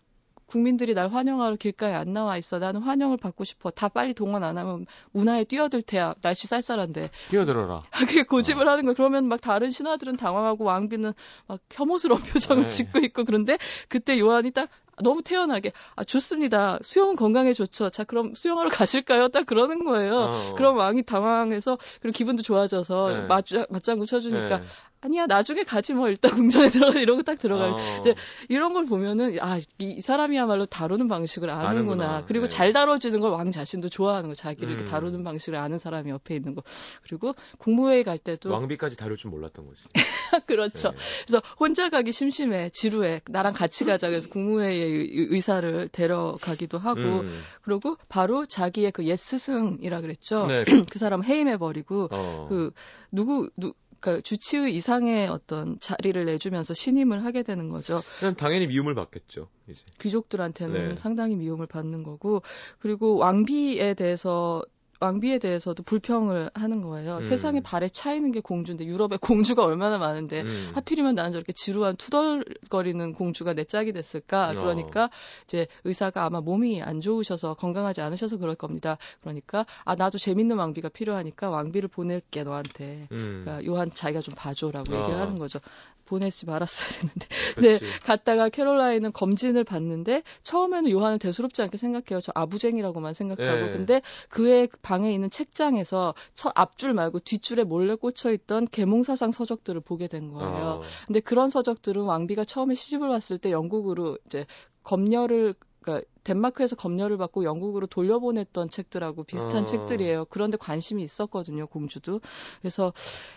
국민들이 날 환영하러 길가에 안 나와 있어. 나는 환영을 받고 싶어. 다 빨리 동원 안 하면 문화에 뛰어들 테야. 날씨 쌀쌀한데. 뛰어들어라. 그게 고집을 하는 거예요. 그러면 막 다른 신하들은 당황하고 왕비는 막 혐오스러운 표정을 네. 짓고 있고 그런데 그때 요한이 딱 너무 태연하게 아 좋습니다. 수영은 건강에 좋죠. 자 그럼 수영하러 가실까요? 딱 그러는 거예요. 어. 그럼 왕이 당황해서 그리고 기분도 좋아져서 네. 맞, 맞장구 쳐주니까 네. 아니야 나중에 가지 뭐 일단 궁전에 들어가 이러고 딱 들어가요. 어. 이제 이런 걸 보면은 아, 이, 이 사람이야말로 다루는 방식을 아는구나. 아는구나. 그리고 네. 잘 다뤄지는 걸 왕 자신도 좋아하는 거. 자기를 이렇게 음. 다루는 방식을 아는 사람이 옆에 있는 거. 그리고 국무회의 갈 때도 왕비까지 다룰 줄 몰랐던 거지. 그렇죠. 네. 그래서 혼자 가기 심심해, 지루해. 나랑 같이 가자. 그래서 국무회의에 의- 의사를 데려가기도 하고 음. 그리고 바로 자기의 그 옛 스승이라 그랬죠. 네. 그 사람 해임해 버리고 어. 그 누구 누 그러니까 주치의 이상의 어떤 자리를 내주면서 신임을 하게 되는 거죠. 그냥 당연히 미움을 받겠죠. 이제. 귀족들한테는 네. 상당히 미움을 받는 거고 그리고 왕비에 대해서 왕비에 대해서도 불평을 하는 거예요. 음. 세상에 발에 차이는 게 공주인데 유럽에 공주가 얼마나 많은데 음. 하필이면 나는 저렇게 지루한 투덜거리는 공주가 내 짝이 됐을까? 어. 그러니까 이제 의사가 아마 몸이 안 좋으셔서 건강하지 않으셔서 그럴 겁니다. 그러니까 아 나도 재밌는 왕비가 필요하니까 왕비를 보낼게 너한테. 음. 그러니까 요한 자기가 좀 봐줘라고 어. 얘기를 하는 거죠. 보내지 말았어야 됐는데. 네. 갔다가 캐롤라인은 검진을 받는데 처음에는 요한을 대수롭지 않게 생각해요. 저 아부쟁이라고만 생각하고. 예. 근데 그의 방에 있는 책장에서 첫 앞줄 말고 뒷줄에 몰래 꽂혀 있던 계몽사상 서적들을 보게 된 거예요. 어. 근데 그런 서적들은 왕비가 처음에 시집을 왔을 때 영국으로 이제 검열을 그러니까 덴마크에서 검열을 받고 영국으로 돌려보냈던 책들하고 비슷한 어. 책들이에요. 그런데 관심이 있었거든요, 공주도. 그래서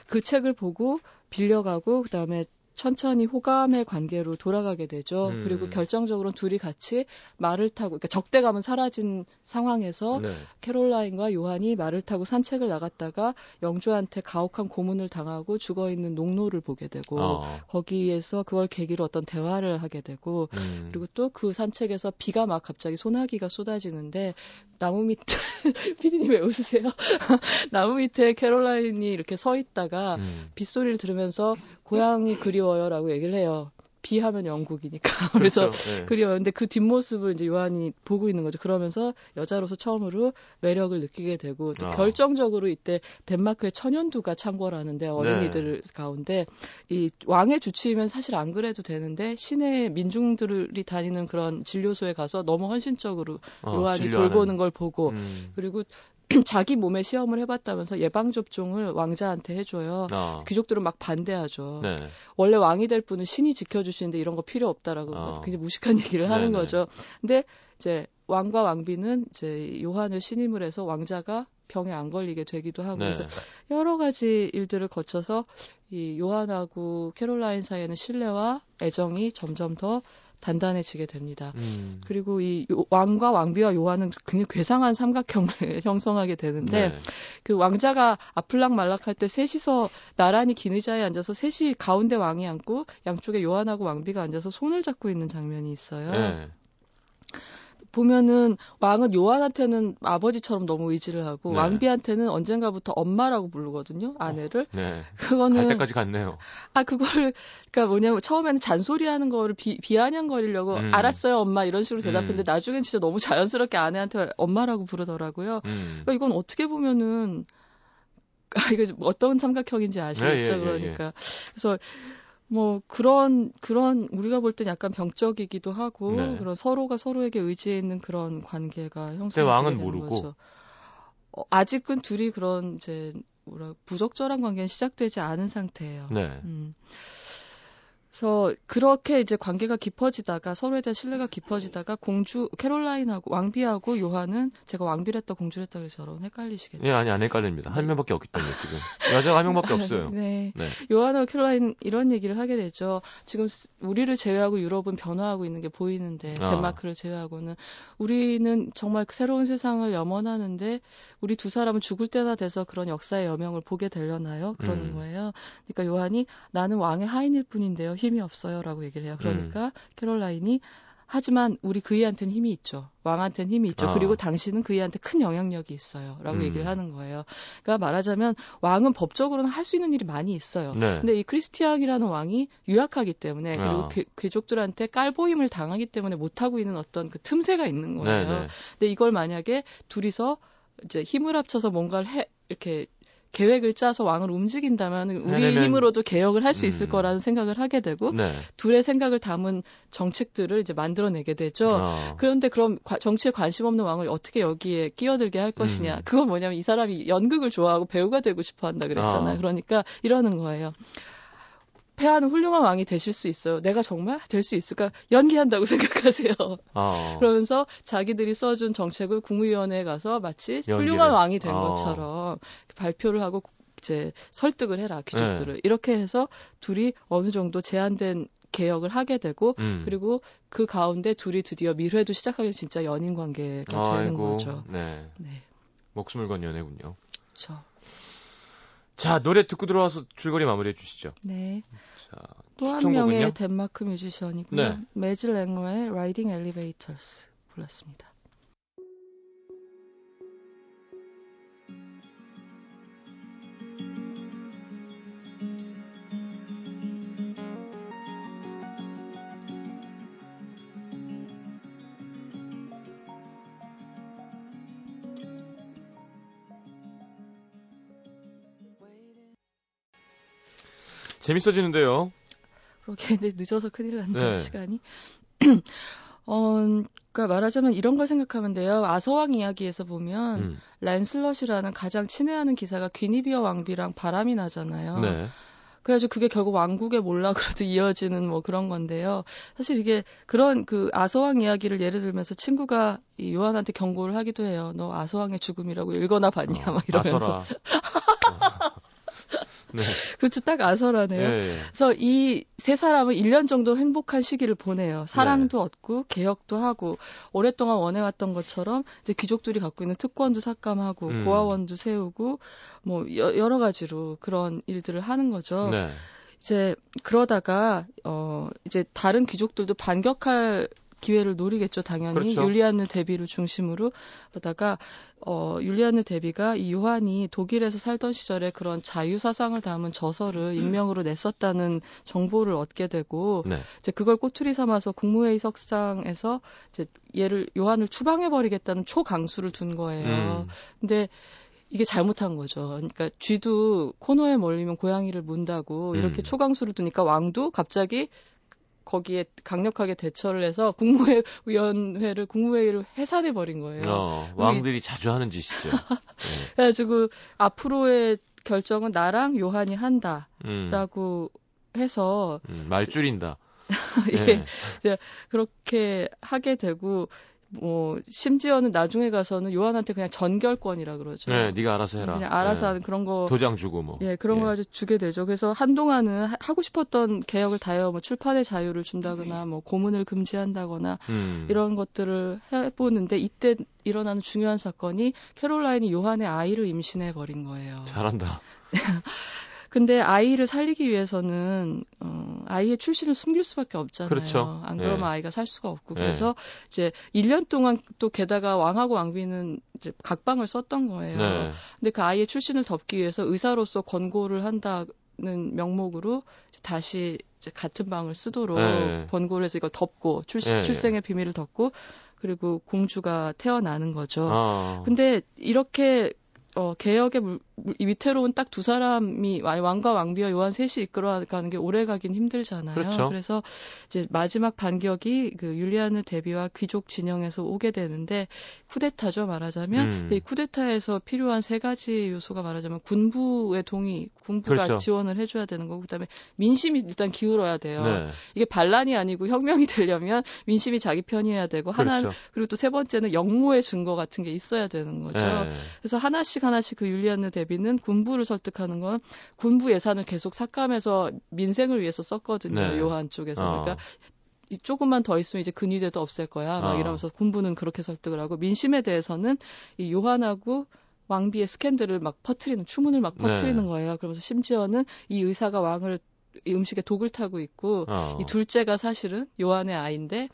그 책을 보고 빌려가고 그다음에 천천히 호감의 관계로 돌아가게 되죠. 음. 그리고 결정적으로 둘이 같이 말을 타고 그러니까 적대감은 사라진 상황에서 네. 캐롤라인과 요한이 말을 타고 산책을 나갔다가 영주한테 가혹한 고문을 당하고 죽어 있는 농노를 보게 되고 어. 거기에서 그걸 계기로 어떤 대화를 하게 되고 음. 그리고 또 그 산책에서 비가 막 갑자기 소나기가 쏟아지는데 나무 밑 피디님 왜 웃으세요? 나무 밑에 캐롤라인이 이렇게 서 있다가 음. 빗소리를 들으면서 고향이 그리워요라고 얘기를 해요. 비하면 영국이니까. 그래서 그렇죠. 네. 그리워요. 근데 그 뒷모습을 이제 요한이 보고 있는 거죠. 그러면서 여자로서 처음으로 매력을 느끼게 되고 또 아. 결정적으로 이때 덴마크의 천연두가 창궐하는데 어린이들 가운데 이 왕의 주치의면 사실 안 그래도 되는데 시내 민중들이 다니는 그런 진료소에 가서 너무 헌신적으로 어, 요한이 진료하는. 돌보는 걸 보고 음. 그리고 자기 몸에 시험을 해봤다면서 예방 접종을 왕자한테 해줘요. 아. 귀족들은 막 반대하죠. 네. 원래 왕이 될 분은 신이 지켜주시는데 이런 거 필요 없다라고 어. 굉장히 무식한 얘기를 하는 네네. 거죠. 근데 이제 왕과 왕비는 이제 요한을 신임을 해서 왕자가 병에 안 걸리게 되기도 하고 네. 그래서 여러 가지 일들을 거쳐서 이 요한하고 캐롤라인 사이에는 신뢰와 애정이 점점 더 단단해지게 됩니다. 음. 그리고 이 요- 왕과 왕비와 요한은 굉장히 괴상한 삼각형을 형성하게 되는데 네. 그 왕자가 아플락 말락할 때 셋이서 나란히 긴 의자에 앉아서 셋이 가운데 왕이 앉고 양쪽에 요한하고 왕비가 앉아서 손을 잡고 있는 장면이 있어요. 네. 보면은 왕은 요한한테는 아버지처럼 너무 의지를 하고 네. 왕비한테는 언젠가부터 엄마라고 부르거든요. 아내를. 네. 그거는 갈 때까지 갔네요. 아 그거를 그러니까 뭐냐면 처음에는 잔소리하는 거를 비, 비아냥거리려고 음. 알았어요 엄마 이런 식으로 대답했는데 음. 나중엔 진짜 너무 자연스럽게 아내한테 엄마라고 부르더라고요. 음. 그러니까 이건 어떻게 보면은 아 이거 어떤 삼각형인지 아시겠죠? 예, 예, 예, 예. 그러니까 그래서 뭐 그런 그런 우리가 볼 땐 약간 병적이기도 하고 네. 그런 서로가 서로에게 의지해 있는 그런 관계가 형성되게 왕은 모르고. 거죠. 어, 아직은 둘이 그런 이제 뭐라 부적절한 관계는 시작되지 않은 상태예요. 네. 음. 그래서 그렇게 이제 관계가 깊어지다가 서로에 대한 신뢰가 깊어지다가 공주 캐롤라인하고 왕비하고 요한은 제가 왕비랬다 공주랬다 그래서 저런 헷갈리시겠네요. 예, 아니 안 헷갈립니다. 한 명밖에 없기 때문에 지금 여자가 한 명밖에 없어요. 네. 네. 요한하고 캐롤라인 이런 얘기를 하게 되죠. 지금 스- 우리를 제외하고 유럽은 변화하고 있는 게 보이는데 아. 덴마크를 제외하고는 우리는 정말 그 새로운 세상을 염원하는데 우리 두 사람은 죽을 때나 돼서 그런 역사의 여명을 보게 되려나요? 그러는 음. 거예요. 그러니까 요한이 나는 왕의 하인일 뿐인데요. 힘이 없어요라고 얘기를 해요. 그러니까 음. 캐롤라인이 하지만 우리 그이한테는 힘이 있죠. 왕한테는 힘이 있죠. 아. 그리고 당신은 그이한테 큰 영향력이 있어요. 라고 음. 얘기를 하는 거예요. 그러니까 말하자면 왕은 법적으로는 할 수 있는 일이 많이 있어요. 네. 근데 이 크리스티앙이라는 왕이 유약하기 때문에 그리고 아. 괴, 괴족들한테 깔보임을 당하기 때문에 못하고 있는 어떤 그 틈새가 있는 거예요. 네, 네. 근데 이걸 만약에 둘이서 이제 힘을 합쳐서 뭔가를 해 이렇게 계획을 짜서 왕을 움직인다면 우리 해내면- 힘으로도 개혁을 할 수 있을 음. 거라는 생각을 하게 되고 네. 둘의 생각을 담은 정책들을 이제 만들어내게 되죠. 어. 그런데 그럼 과- 정치에 관심 없는 왕을 어떻게 여기에 끼어들게 할 것이냐. 음. 그건 뭐냐면 이 사람이 연극을 좋아하고 배우가 되고 싶어 한다 그랬잖아요. 어. 그러니까 이러는 거예요. 폐하는 훌륭한 왕이 되실 수 있어요. 내가 정말 될 수 있을까? 연기한다고 생각하세요. 어. 그러면서 자기들이 써준 정책을 국무위원회에 가서 마치 연기를. 훌륭한 왕이 된 어. 것처럼 발표를 하고 이제 설득을 해라 귀족들을 네. 이렇게 해서 둘이 어느 정도 제한된 개혁을 하게 되고 음. 그리고 그 가운데 둘이 드디어 밀회도 시작하게 진짜 연인 관계가 되는 아이고. 거죠. 네. 네, 목숨을 건 연애군요. 그렇죠. 자, 노래 듣고 들어와서 줄거리 마무리해 주시죠. 네. 자, 또한 추천곡은요? 명의 덴마크 뮤지션이고요. 네. 매질 랭어의 Riding Elevators 불렀습니다. 재밌어지는데요. 그러게 근데 늦어서 큰일 났네요 네. 시간이. 어, 그러니까 말하자면 이런 걸 생각하면 돼요. 아서왕 이야기에서 보면 음. 란슬럿이라는 가장 친애하는 기사가 귀니비어 왕비랑 바람이 나잖아요. 네. 그래가지고 그게 결국 왕국의 몰락으로도 이어지는 뭐 그런 건데요. 사실 이게 그런 그 아서왕 이야기를 예를 들면서 친구가 이 요한한테 경고를 하기도 해요. 너 아서왕의 죽음이라고 읽어나 봤냐 막 이러면서. 네. 그렇죠. 딱 아서라네요. 예, 예. 그래서 이 세 사람은 1년 정도 행복한 시기를 보내요. 사랑도 네. 얻고 개혁도 하고 오랫동안 원해왔던 것처럼 이제 귀족들이 갖고 있는 특권도 삭감하고 음. 고아원도 세우고 뭐 여- 여러 가지로 그런 일들을 하는 거죠. 네. 이제 그러다가 어 이제 다른 귀족들도 반격할 기회를 노리겠죠, 당연히. 그렇죠. 율리안느 대비를 중심으로 그러다가 어 율리안느 대비가 이 요한이 독일에서 살던 시절에 그런 자유 사상을 담은 저서를 익명으로 냈었다는 정보를 얻게 되고 네. 이제 그걸 꼬투리 삼아서 국무회의 석상에서 이제 얘를 요한을 추방해 버리겠다는 초강수를 둔 거예요. 음. 근데 이게 잘못한 거죠. 그러니까 쥐도 코너에 몰리면 고양이를 문다고 이렇게 음. 초강수를 두니까 왕도 갑자기 거기에 강력하게 대처를 해서 국무위원회를 국무회의를 해산해 버린 거예요. 어, 왕들이 자주 하는 짓이죠. 네. 그래가지고 앞으로의 결정은 나랑 요한이 한다라고 음, 해서 음, 말 줄인다. 예, 네. 그렇게 하게 되고 뭐 심지어는 나중에 가서는 요한한테 그냥 전결권이라 그러죠. 네, 네가 알아서 해라. 그냥 알아서 네. 하는 그런 거 도장 주고 뭐. 예, 그런 거 가지고 주게 되죠. 그래서 한동안은 하- 하고 싶었던 개혁을 다해요. 뭐 출판의 자유를 준다거나, 뭐 고문을 금지한다거나 음. 이런 것들을 해보는데 이때 일어나는 중요한 사건이 캐롤라인이 요한의 아이를 임신해 버린 거예요. 잘한다. 근데 아이를 살리기 위해서는 어, 아이의 출신을 숨길 수밖에 없잖아요. 그렇죠. 안 그러면 예. 아이가 살 수가 없고 예. 그래서 이제 1년 동안 또 게다가 왕하고 왕비는 이제 각방을 썼던 거예요. 네. 근데 그 아이의 출신을 덮기 위해서 의사로서 권고를 한다 는 명목으로 이제 다시 이제 같은 방을 쓰도록 네. 권고를 해서 이걸 덮고 출, 네. 출생의 비밀을 덮고 그리고 공주가 태어나는 거죠. 아. 근데 이렇게 어, 개혁의 물, 위태로운 딱 두 사람이 와- 왕과 왕비와 요한 셋이 이끌어가는 게 오래 가긴 힘들잖아요. 그렇죠. 래서 이제 마지막 반격이 그 율리아느 대비와 귀족 진영에서 오게 되는데 쿠데타죠 말하자면 음. 이 쿠데타에서 필요한 세 가지 요소가 말하자면 군부의 동의, 군부가 그렇죠. 지원을 해줘야 되는 거고 그다음에 민심이 일단 기울어야 돼요. 네. 이게 반란이 아니고 혁명이 되려면 민심이 자기 편이어야 되고 하나 그렇죠. 그리고 또 세 번째는 역모의 증거 같은 게 있어야 되는 거죠. 네. 그래서 하나씩 하나씩 그 율리아느 대비는 군부를 설득하는 건 군부 예산을 계속 삭감해서 민생을 위해서 썼거든요. 네. 요한 쪽에서. 어. 그러니까 이 조금만 더 있으면 이제 근위대도 없앨 거야. 막 어. 이러면서 군부는 그렇게 설득을 하고 민심에 대해서는 이 요한하고 왕비의 스캔들을 막 퍼트리는 추문을 막 퍼트리는 네. 거예요. 그러면서 심지어는 이 의사가 왕을 이 음식에 독을 타고 있고 어. 이 둘째가 사실은 요한의 아이인데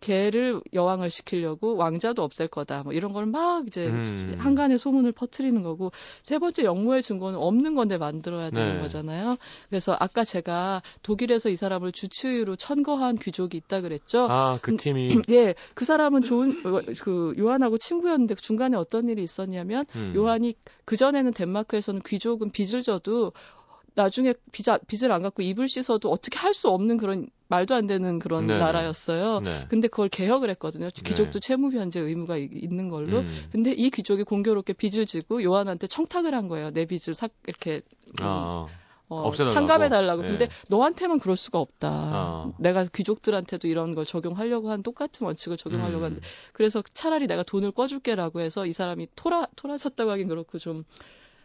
걔를 여왕을 시키려고 왕자도 없앨 거다. 뭐 이런 걸 막 이제 음. 한간에 소문을 퍼뜨리는 거고 세 번째 역모의 증거는 없는 건데 만들어야 되는 네. 거잖아요. 그래서 아까 제가 독일에서 이 사람을 주치의로 천거한 귀족이 있다 그랬죠. 아, 그 팀이 예, 그 사람은 좋은 어, 그 요한하고 친구였는데 중간에 어떤 일이 있었냐면 음. 요한이 그 전에는 덴마크에서는 귀족은 빚을 져도 나중에 빚, 아- 빚을 안 갚고 입을 씻어도 어떻게 할 수 없는 그런 말도 안 되는 그런 네. 나라였어요. 네. 근데 그걸 개혁을 했거든요. 귀족도 채무 변제 의무가 이- 있는 걸로. 음. 근데 이 귀족이 공교롭게 빚을 지고 요한한테 청탁을 한 거예요. 내 빚을 삭 이렇게 음, 아, 어, 없애달라고? 탕감해 달라고. 예. 근데 너한테만 그럴 수가 없다. 아. 내가 귀족들한테도 이런 걸 적용하려고 한 똑같은 원칙을 적용하려고 음. 하는데 그래서 차라리 내가 돈을 꿔줄게라고 해서 이 사람이 토라 토라졌다고 하긴 그렇고 좀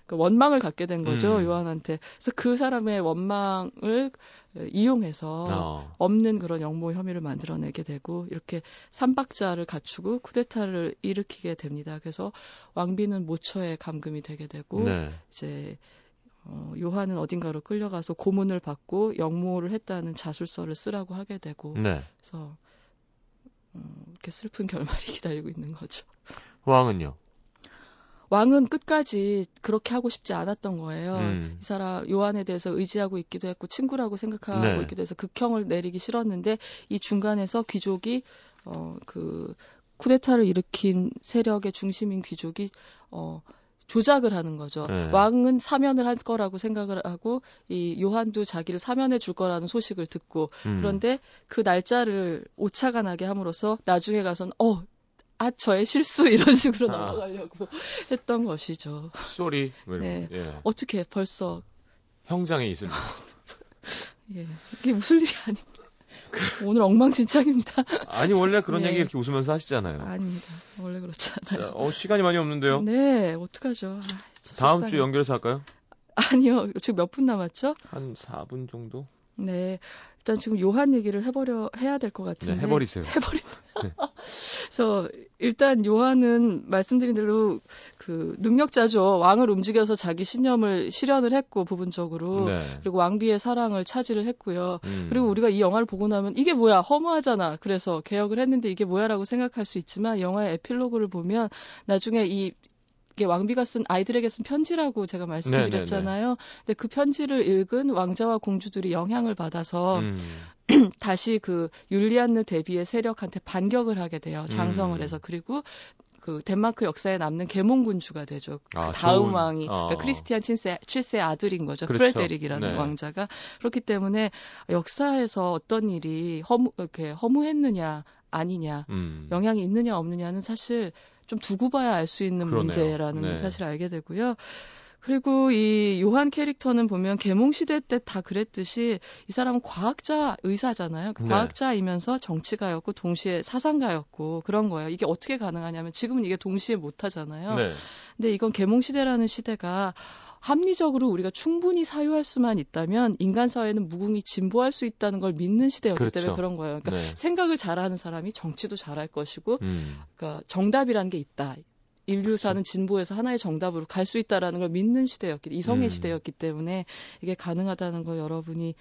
그 원망을 갖게 된 거죠 음. 요한한테. 그래서 그 사람의 원망을 이용해서 어. 없는 그런 역모 혐의를 만들어내게 되고 이렇게 삼박자를 갖추고 쿠데타를 일으키게 됩니다. 그래서 왕비는 모처에 감금이 되게 되고 네. 이제 어, 요한은 어딘가로 끌려가서 고문을 받고 역모를 했다는 자술서를 쓰라고 하게 되고 네. 그래서 어, 이렇게 슬픈 결말이 기다리고 있는 거죠. 왕은요? 왕은 끝까지 그렇게 하고 싶지 않았던 거예요. 음. 이 사람 요한에 대해서 의지하고 있기도 했고 친구라고 생각하고 네. 있기도 해서 극형을 내리기 싫었는데 이 중간에서 귀족이 어그 쿠데타를 일으킨 세력의 중심인 귀족이 어 조작을 하는 거죠. 네. 왕은 사면을 할 거라고 생각을 하고 이 요한도 자기를 사면해 줄 거라는 소식을 듣고 음. 그런데 그 날짜를 오차가 나게 함으로써 나중에 가서는 어, 아 저의 실수 이런 식으로 아. 넘어가려고 했던 것이죠. 쏘리. 뭐 네. 거. 예. 어떻게 벌써 형장에 있습니다. 예 이게 웃을 일이 아닙니다. 오늘 엉망진창입니다. 아니 원래 그런 네. 얘기 이렇게 웃으면서 하시잖아요. 아닙니다. 원래 그렇지 자, 않아요. 어, 시간이 많이 없는데요. 네, 어떡하죠? 아, 참 다음 속상해. 주에 연결해서 할까요? 아니요, 지금 몇 분 남았죠? 한 4분 정도? 네, 일단 지금 요한 얘기를 해버려 해야 될것 네, 같은데. 해버리세요. 해버린. 네. 그래서 일단 요한은 말씀드린 대로 그 능력자죠. 왕을 움직여서 자기 신념을 실현을 했고 부분적으로 네. 그리고 왕비의 사랑을 차지를 했고요. 음. 그리고 우리가 이 영화를 보고 나면 이게 뭐야 허무하잖아. 그래서 개혁을 했는데 이게 뭐야라고 생각할 수 있지만 영화의 에필로그를 보면 나중에 이 왕비가 쓴 아이들에게 쓴 편지라고 제가 말씀드렸잖아요. 근데 그 편지를 읽은 왕자와 공주들이 영향을 받아서 음. 다시 그 율리안느 대비의 세력한테 반격을 하게 돼요. 장성을 음. 해서 그리고 그 덴마크 역사에 남는 계몽군주가 되죠. 그 아, 다음 좋은- 왕이 어. 그러니까 크리스티안 7세, 7세 아들인 거죠. 그렇죠. 프레데릭이라는 네. 왕자가 그렇기 때문에 역사에서 어떤 일이 허무 이렇게 허무했느냐 아니냐 음. 영향이 있느냐 없느냐는 사실 좀 두고 봐야 알 수 있는 그러네요. 문제라는 네. 걸 사실 알게 되고요. 그리고 이 요한 캐릭터는 보면 계몽 시대 때 다 그랬듯이 이 사람은 과학자 의사잖아요. 네. 과학자이면서 정치가였고 동시에 사상가였고 그런 거예요. 이게 어떻게 가능하냐면 지금은 이게 동시에 못 하잖아요. 네. 근데 이건 계몽 시대라는 시대가 합리적으로 우리가 충분히 사유할 수만 있다면 인간 사회는 무궁히 진보할 수 있다는 걸 믿는 시대였기 그렇죠. 때문에 그런 거예요. 그러니까 네. 생각을 잘하는 사람이 정치도 잘할 것이고 음. 그러니까 정답이라는 게 있다. 인류사는 진보에서 하나의 정답으로 갈 수 있다라는 걸 믿는 시대였기 이성의 음. 시대였기 때문에 이게 가능하다는 걸 여러분이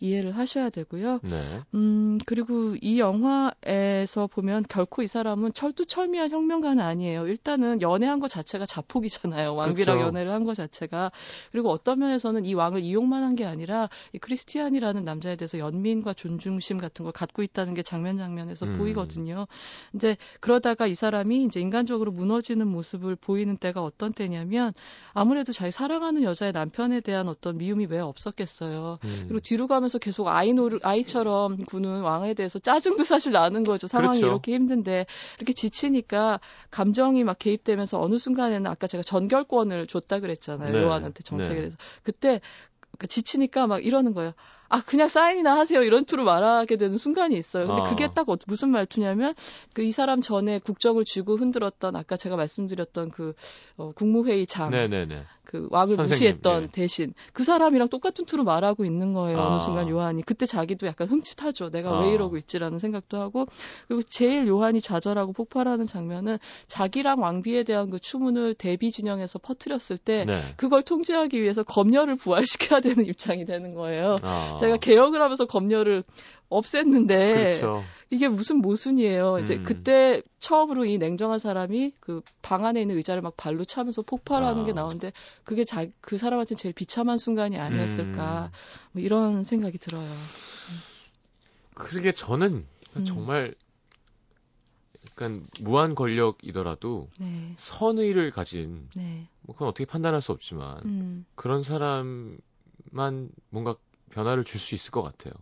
이해를 하셔야 되고요. 네. 음, 그리고 이 영화에서 보면 결코 이 사람은 철두철미한 혁명가는 아니에요. 일단은 연애한 것 자체가 자폭이잖아요. 왕비랑 그렇죠. 연애를 한 것 자체가. 그리고 어떤 면에서는 이 왕을 이용만 한 게 아니라 이 크리스티안이라는 남자에 대해서 연민과 존중심 같은 걸 갖고 있다는 게 장면 장면에서 음. 보이거든요. 근데 그러다가 이 사람이 이제 인간적으로 무너지는 모습을 보이는 때가 어떤 때냐면 아무래도 자기 사랑하는 여자의 남편에 대한 어떤 미움이 왜 없었겠어요. 음. 그리고 뒤로 가면 서 계속 아이 노를 아이처럼 구는 왕에 대해서 짜증도 사실 나는 거죠. 상황이 그렇죠. 이렇게 힘든데 이렇게 지치니까 감정이 막 개입되면서 어느 순간에는 아까 제가 전결권을 줬다 그랬잖아요. 네. 요한한테 정책에 네. 대해서 그때 그 지치니까 막 이러는 거예요. 아 그냥 사인이나 하세요 이런 투로 말하게 되는 순간이 있어요. 근데 아. 그게 딱 어- 무슨 말투냐면 그 이 사람 전에 국적을 쥐고 흔들었던 아까 제가 말씀드렸던 그 어, 국무회의장 네네네. 그 왕을 선생님, 무시했던 예. 대신 그 사람이랑 똑같은 투로 말하고 있는 거예요. 아. 어느 순간 요한이 그때 자기도 약간 흠칫하죠. 내가 아. 왜 이러고 있지라는 생각도 하고 그리고 제일 요한이 좌절하고 폭발하는 장면은 자기랑 왕비에 대한 그 추문을 대비 진영에서 퍼뜨렸을 때 네. 그걸 통제하기 위해서 검열을 부활시켜야 되는 입장이 되는 거예요. 아. 제가 개혁을 하면서 검열을 없앴는데 그렇죠. 이게 무슨 모순이에요. 이제 음. 그때 처음으로 이 냉정한 사람이 그 방 안에 있는 의자를 막 발로 차면서 폭발하는 아. 게 나오는데 그게 자, 그 사람한테 제일 비참한 순간이 아니었을까. 음. 뭐 이런 생각이 들어요. 그러게 저는 음. 정말 약간 무한 권력이더라도 네. 선의를 가진 네. 뭐 그건 어떻게 판단할 수 없지만 음. 그런 사람만 뭔가 변화를 줄 수 있을 것 같아요.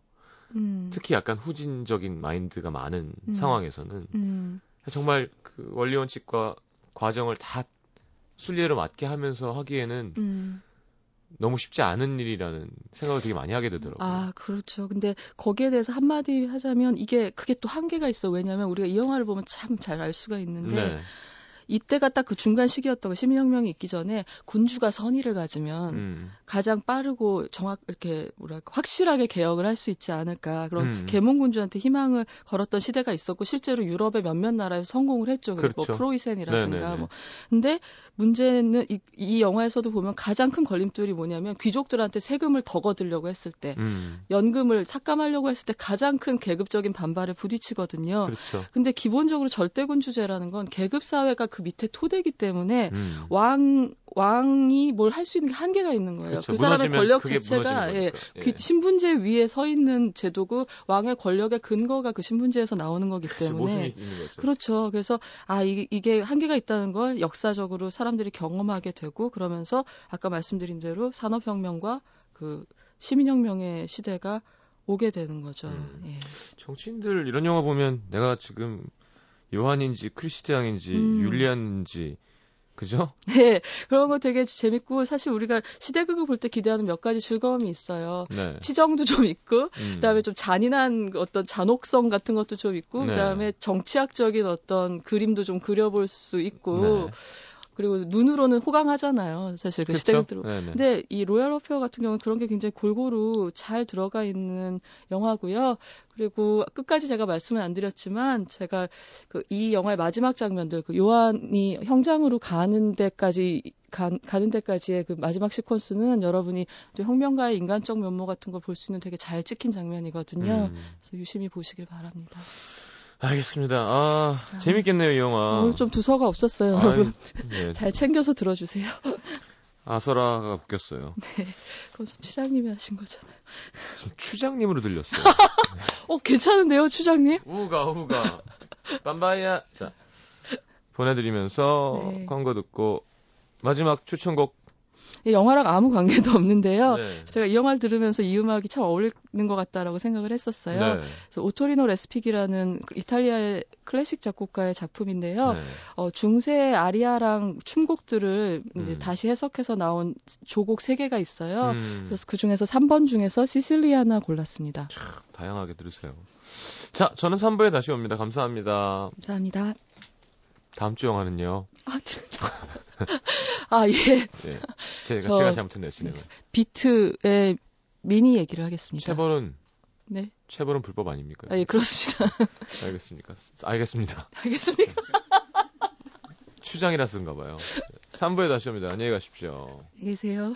음. 특히 약간 후진적인 마인드가 많은 음. 상황에서는 음. 정말 그 원리 원칙과 과정을 다 순리대로 맞게 하면서 하기에는 음. 너무 쉽지 않은 일이라는 생각을 되게 많이 하게 되더라고요. 아, 그렇죠. 근데 거기에 대해서 한마디 하자면 이게 그게 또 한계가 있어. 왜냐하면 우리가 이 영화를 보면 참 잘 알 수가 있는데 네. 이때가 딱 그 중간 시기였던 거 시민혁명이 있기 전에 군주가 선의를 가지면 음. 가장 빠르고 정확 이렇게 뭐랄까 확실하게 개혁을 할 수 있지 않을까 그런 음. 계몽군주한테 희망을 걸었던 시대가 있었고 실제로 유럽의 몇몇 나라에서 성공을 했죠. 그리고 그렇죠. 뭐 프로이센이라든가 네네네. 뭐 근데 문제는 이, 이 영화에서도 보면 가장 큰 걸림돌이 뭐냐면 귀족들한테 세금을 더 거두려고 했을 때 음. 연금을 삭감하려고 했을 때 가장 큰 계급적인 반발에 부딪히거든요. 그렇죠. 근데 기본적으로 절대군주제라는 건 계급 사회가 그 밑에 토대기 때문에 음. 왕 왕이 뭘 할 수 있는 게 한계가 있는 거예요. 그렇죠. 그 사람의 권력 자체가 예, 거니까. 예. 그 신분제 위에 서 있는 제도고 왕의 권력의 근거가 그 신분제에서 나오는 거기 때문에. 그렇죠. 그래서 아 이게, 이게 한계가 있다는 걸 역사적으로 사람들이 경험하게 되고 그러면서 아까 말씀드린 대로 산업혁명과 그 시민혁명의 시대가 오게 되는 거죠. 음. 예. 정치인들 이런 영화 보면 내가 지금 요한인지 크리스티앙인지 음. 율리안인지 그죠? 네, 그런 거 되게 재밌고 사실 우리가 시대극을 볼 때 기대하는 몇 가지 즐거움이 있어요. 네. 치정도 좀 있고 음. 그다음에 좀 잔인한 어떤 잔혹성 같은 것도 좀 있고 네. 그다음에 정치학적인 어떤 그림도 좀 그려볼 수 있고 네. 그리고 눈으로는 호강하잖아요. 사실 그 그렇죠? 시대극들로. 네네. 근데 이 로얄 어페어 같은 경우는 그런 게 굉장히 골고루 잘 들어가 있는 영화고요. 그리고 끝까지 제가 말씀을 안 드렸지만 제가 그 이 영화의 마지막 장면들 그 요한이 형장으로 가는 데까지 가, 가는 데까지의 그 마지막 시퀀스는 여러분이 또 혁명가의 인간적 면모 같은 걸 볼 수 있는 되게 잘 찍힌 장면이거든요. 음. 그래서 유심히 보시길 바랍니다. 알겠습니다. 아, 재밌겠네요, 이 영화. 오늘 좀 두서가 없었어요, 아이. 예. 잘 챙겨서 들어주세요. 아서라가 웃겼어요. 그건 저 추장님이 하신 거잖아요. 추장님으로 들렸어요. 어, 괜찮은데요, 추장님? 우가 우가 빰바야. 자 보내드리면서 네. 광고 듣고 마지막 추천곡. 이 영화랑 아무 관계도 없는데요. 네. 제가 이 영화를 들으면서 이 음악이 참 어울리는 것 같다라고 생각을 했었어요. 네. 그래서 오토리노 레스피기라는 이탈리아의 클래식 작곡가의 작품인데요. 네. 어, 중세 아리아랑 춤곡들을 음. 다시 해석해서 나온 조곡 세 개가 있어요. 음, 그래서 그 중에서 3번 중에서 시실리아나 골랐습니다. 다양하게 들으세요. 자, 저는 3부에 다시 옵니다. 감사합니다. 감사합니다. 다음 주 영화는요. 아, 아 예. 네, 제가 제가 잘못했네요 비트의 미니 얘기를 하겠습니다. 체벌은 네. 체벌은 불법 아닙니까? 아, 예, 그렇습니다. 알겠습니까? 알겠습니다. 알겠습니까? 추장이라 쓴가 봐요. 3부에 다시 옵니다. 안녕히 가십시오. 안녕히 계세요.